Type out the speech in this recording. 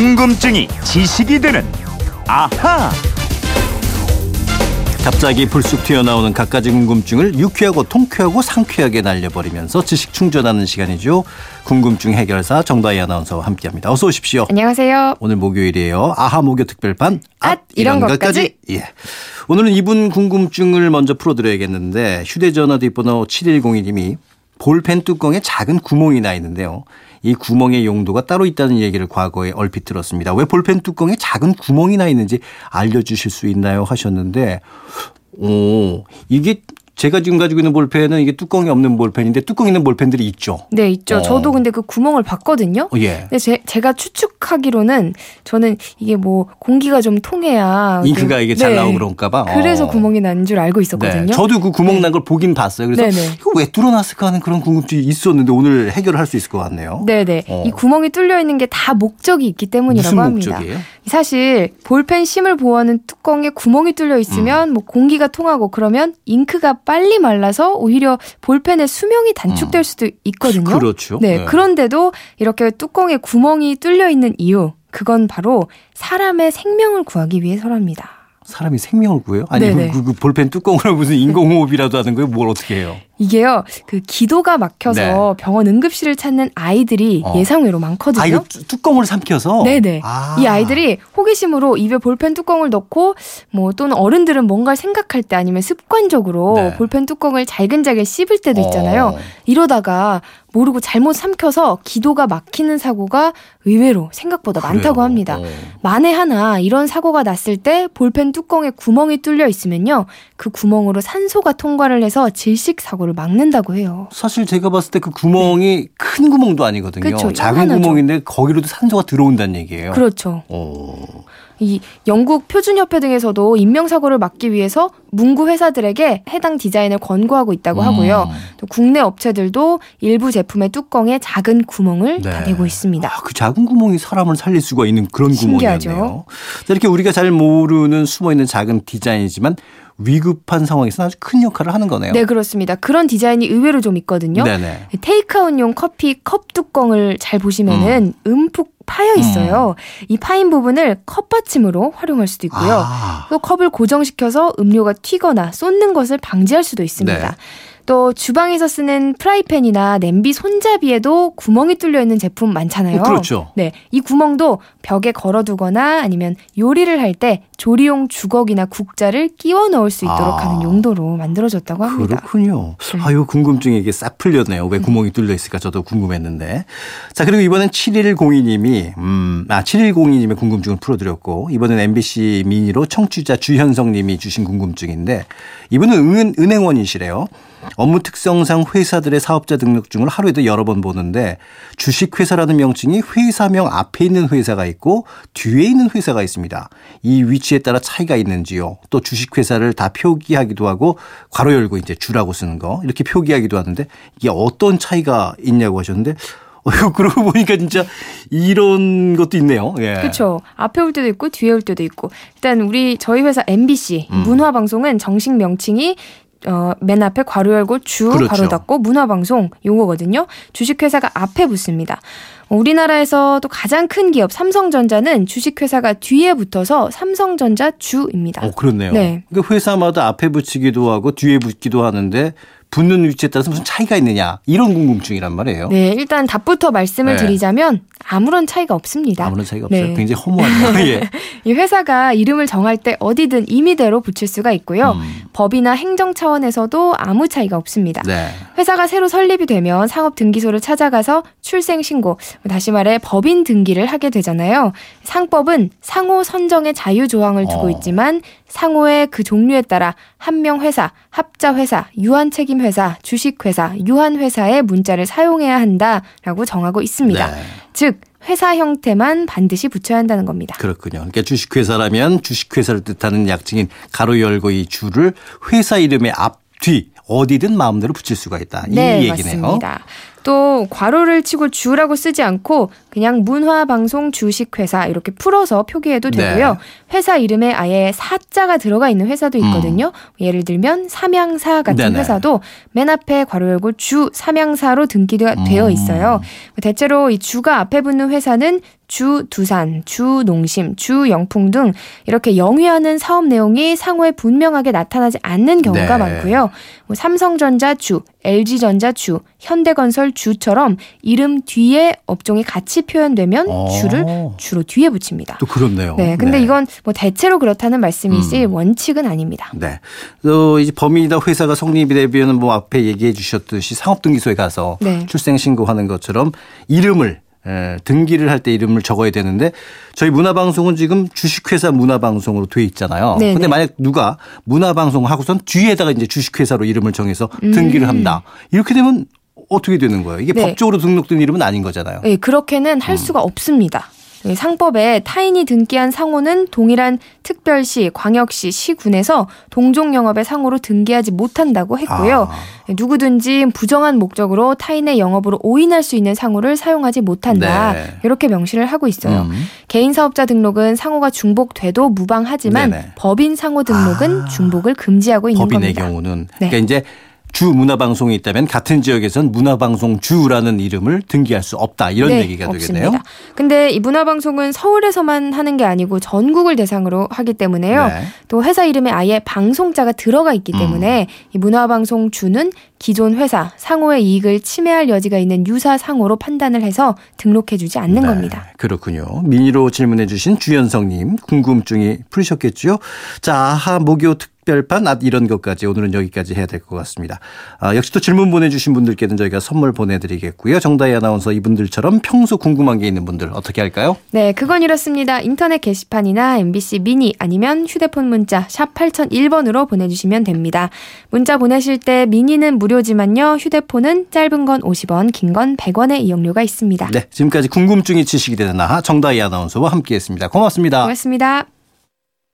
궁금증이 지식이 되는 아하. 갑자기 불쑥 튀어나오는 갖가지 궁금증을 유쾌하고 통쾌하고 상쾌하게 날려버리면서 지식 충전하는 시간이죠. 궁금증 해결사 정다희 아나운서와 함께합니다. 어서 오십시오. 안녕하세요. 오늘 목요일이에요. 아하 목요 특별판. 앗, 이런 것까지. 예. 오늘은 이분 궁금증을 먼저 풀어드려야겠는데 휴대전화 뒷번호 7102님이 볼펜 뚜껑에 작은 구멍이 나 있는데요. 이 구멍의 용도가 따로 있다는 얘기를 과거에 얼핏 들었습니다. 왜 볼펜 뚜껑에 작은 구멍이 나 있는지 알려주실 수 있나요? 하셨는데, 오, 이게 제가 지금 가지고 있는 볼펜은 이게 뚜껑이 없는 볼펜인데 뚜껑 있는 볼펜들이 있죠. 네, 있죠. 어. 저도 근데 그 구멍을 봤거든요. 어, 예. 근데 제, 제가 추측하기로는 저는 이게 뭐 공기가 좀 통해야 잉크가 그- 이게 잘 네. 나오고 그런가 봐. 그래서 어. 구멍이 난 줄 알고 있었거든요. 네. 저도 그 구멍 난 걸 보긴 봤어요. 그래서 네네. 이거 왜 뚫어놨을까 하는 그런 궁금증이 있었는데 오늘 해결을 할 수 있을 것 같네요. 네네. 어. 이 구멍이 뚫려 있는 게 다 목적이 있기 때문이라고 무슨 합니다. 목적이에요? 사실 볼펜 심을 보호하는 뚜껑에 구멍이 뚫려 있으면 음. 뭐 공기가 통하고 그러면 잉크가 빨리 말라서 오히려 볼펜의 수명이 단축될 수도 있거든요. 그렇죠. 네, 네. 그런데도 이렇게 뚜껑에 구멍이 뚫려 있는 이유, 그건 바로 사람의 생명을 구하기 위해서랍니다. 사람이 생명을 구해요? 아니 네네. 그, 그 볼펜 뚜껑으로 무슨 인공호흡이라도 하는 거예요? 뭘 어떻게 해요? 이게요, 그 기도가 막혀서 네. 병원 응급실을 찾는 아이들이 어. 예상외로 많거든요. 아 이거 뚜- 뚜껑을 삼켜서? 네네. 아. 이 아이들이 호기심으로 입에 볼펜 뚜껑을 넣고 뭐 또는 어른들은 뭔가를 생각할 때 아니면 습관적으로 네. 볼펜 뚜껑을 잘근잘근 씹을 때도 있잖아요. 어. 이러다가 모르고 잘못 삼켜서 기도가 막히는 사고가 의외로 생각보다 많다고 그래요? 합니다. 어. 만에 하나 이런 사고가 났을 때 볼펜 뚜껑에 구멍이 뚫려 있으면요. 그 구멍으로 산소가 통과를 해서 질식 사고를 막는다고 해요. 사실 제가 봤을 때 그 구멍이 큰 구멍도 아니거든요. 그쵸, 작은 요만하죠. 구멍인데 거기로도 산소가 들어온다는 얘기예요. 그렇죠. 어. 이 영국 표준협회 등에서도 인명사고를 막기 위해서 문구 회사들에게 해당 디자인을 권고하고 있다고 하고요. 음. 또 국내 업체들도 일부 제품의 뚜껑에 작은 구멍을 네. 다 대고 있습니다. 아, 그 작은 구멍이 사람을 살릴 수가 있는 그런 신기하죠. 구멍이었네요. 자, 이렇게 우리가 잘 모르는 숨어 있는 작은 디자인이지만 위급한 상황에서는 아주 큰 역할을 하는 거네요. 네, 그렇습니다. 그런 디자인이 의외로 좀 있거든요. 네네. takeout용 커피 컵 뚜껑을 잘 보시면은 움푹 파여 있어요. 이 파인 부분을 컵 받침으로 활용할 수도 있고요. 아, 또 컵을 고정시켜서 음료가 튀거나 쏟는 것을 방지할 수도 있습니다. 네. 또 주방에서 쓰는 프라이팬이나 냄비 손잡이에도 구멍이 뚫려 있는 제품 많잖아요. 어, 그렇죠. 네, 이 구멍도 벽에 걸어두거나 아니면 요리를 할 때 조리용 주걱이나 국자를 끼워 넣을 수 있도록 아. 하는 용도로 만들어졌다고 합니다. 그렇군요. 네. 아유, 궁금증이 이게 싹 풀렸네요. 왜 구멍이 뚫려 있을까 저도 궁금했는데. 자, 그리고 이번엔 7102님이, 음, 아, 7102님의 궁금증을 풀어드렸고, 이번엔 MBC 미니로 청취자 주현성 님이 주신 궁금증인데, 이분은 은, 은행원이시래요. 업무 특성상 회사들의 사업자 등록증을 하루에도 여러 번 보는데 주식회사라는 명칭이 회사명 앞에 있는 회사가 있고 뒤에 있는 회사가 있습니다. 이 위치에 따라 차이가 있는지요. 또 주식회사를 다 표기하기도 하고 괄호 열고 이제 주라고 쓰는 거 이렇게 표기하기도 하는데 이게 어떤 차이가 있냐고 하셨는데 어, 이거 그러고 보니까 진짜 이런 것도 있네요. 예. 그렇죠. 앞에 올 때도 있고 뒤에 올 때도 있고. 일단 우리 저희 회사 MBC 음. 문화 방송은 정식 명칭이 어, 맨 앞에 괄호 열고 주 그렇죠. 괄호 닫고 문화방송 요거거든요. 주식회사가 앞에 붙습니다. 우리나라에서 또 가장 큰 기업 삼성전자는 주식회사가 뒤에 붙어서 삼성전자 주입니다. 어, 그렇네요. 네. 그러니까 회사마다 앞에 붙이기도 하고 뒤에 붙기도 하는데 붙는 위치에 따라서 무슨 차이가 있느냐 이런 궁금증이란 말이에요. 네, 일단 답부터 말씀을 네. 드리자면 아무런 차이가 없습니다. 아무런 차이가 없어요. 네. 굉장히 허무하네요. 예. 이 회사가 이름을 정할 때 어디든 임의대로 붙일 수가 있고요. 음. 법이나 행정 차원에서도 아무 차이가 없습니다. 네. 회사가 새로 설립이 되면 상업 등기소를 찾아가서 출생 신고, 다시 말해 법인 등기를 하게 되잖아요. 상법은 상호 선정의 자유 조항을 두고 어. 있지만 상호의 그 종류에 따라 한 명 회사, 합자 회사, 유한 책임 회사, 주식 회사, 유한 회사의 문자를 사용해야 한다라고 정하고 있습니다. 네. 즉 회사 형태만 반드시 붙여야 한다는 겁니다. 그렇군요. 그러니까 주식회사라면 주식회사를 뜻하는 약칭인 가로 열고 이 줄을 회사 이름의 앞, 뒤 어디든 마음대로 붙일 수가 있다. 이 네, 얘기네요. 맞습니다. 또 괄호를 치고 주라고 쓰지 않고 그냥 문화방송 주식회사 이렇게 풀어서 표기해도 되고요. 네. 회사 이름에 아예 사자가 들어가 있는 회사도 있거든요. 예를 들면 삼양사 같은 음. 네네. 회사도 맨 앞에 괄호 열고 주 삼양사로 등기가 되어 음. 있어요. 대체로 이 주가 앞에 붙는 회사는 주 두산, 주 농심, 주 영풍 등 이렇게 영위하는 사업 내용이 상호에 분명하게 나타나지 않는 경우가 네. 많고요. 뭐 삼성전자 주, LG전자 주, 현대건설 주처럼 이름 뒤에 업종이 같이 표현되면 어. 주를 주로 뒤에 붙입니다. 또 그렇네요. 네, 근데 이건 뭐 대체로 그렇다는 말씀이지 원칙은 아닙니다. 네. 또 이제 범인이다 회사가 성립이 되면 뭐 앞에 얘기해 주셨듯이 상업등기소에 가서 네. 출생 신고하는 것처럼 이름을 에, 등기를 할 때 이름을 적어야 되는데 저희 문화방송은 지금 주식회사 문화방송으로 돼 있잖아요. 네네. 근데 만약 누가 문화방송 하고선 뒤에다가 이제 주식회사로 이름을 정해서 등기를 한다. 이렇게 되면 어떻게 되는 거예요? 이게 음. 네. 법적으로 등록된 이름은 아닌 거잖아요. 네, 그렇게는 할 수가 없습니다. 네, 상법에 타인이 등기한 상호는 동일한 특별시, 광역시, 시군에서 동종 영업의 상호로 등기하지 못한다고 했고요. 아. 네, 누구든지 부정한 목적으로 타인의 영업으로 오인할 수 있는 상호를 사용하지 못한다. 네. 이렇게 명시를 하고 있어요. 음. 개인 사업자 등록은 상호가 중복돼도 무방하지만 네네. 법인 상호 등록은 아. 중복을 금지하고 있는 법인의 겁니다. 경우는 네. 그러니까 이제 주 문화방송이 있다면 같은 지역에선 문화방송 주라는 이름을 등기할 수 없다 이런 네, 얘기가 없습니다. 되겠네요. 근데 이 문화방송은 서울에서만 하는 게 아니고 전국을 대상으로 하기 때문에요. 네. 또 회사 이름에 아예 방송자가 들어가 있기 때문에 이 문화방송 주는 기존 회사 상호의 이익을 침해할 여지가 있는 유사 상호로 판단을 해서 등록해주지 않는 네, 겁니다. 그렇군요. 미니로 질문해 주신 주연성님 궁금증이 풀리셨겠죠? 자, 아하 목요 특별판 아, 이런 것까지 오늘은 여기까지 해야 될 것 같습니다. 아, 역시 또 질문 보내주신 분들께는 저희가 선물 보내드리겠고요. 정다희 아나운서 이분들처럼 평소 궁금한 게 있는 분들 어떻게 할까요? 네, 그건 이렇습니다. 인터넷 게시판이나 MBC 미니 아니면 휴대폰 문자 샵 8001번으로 보내주시면 됩니다. 문자 보내실 때 미니는 무료 지만요. 휴대폰은 짧은 건 50원, 긴 건 100원의 이용료가 있습니다. 네, 지금까지 궁금증이 지식이 되는 아하 정다희 아나운서와 함께했습니다. 고맙습니다. 고맙습니다.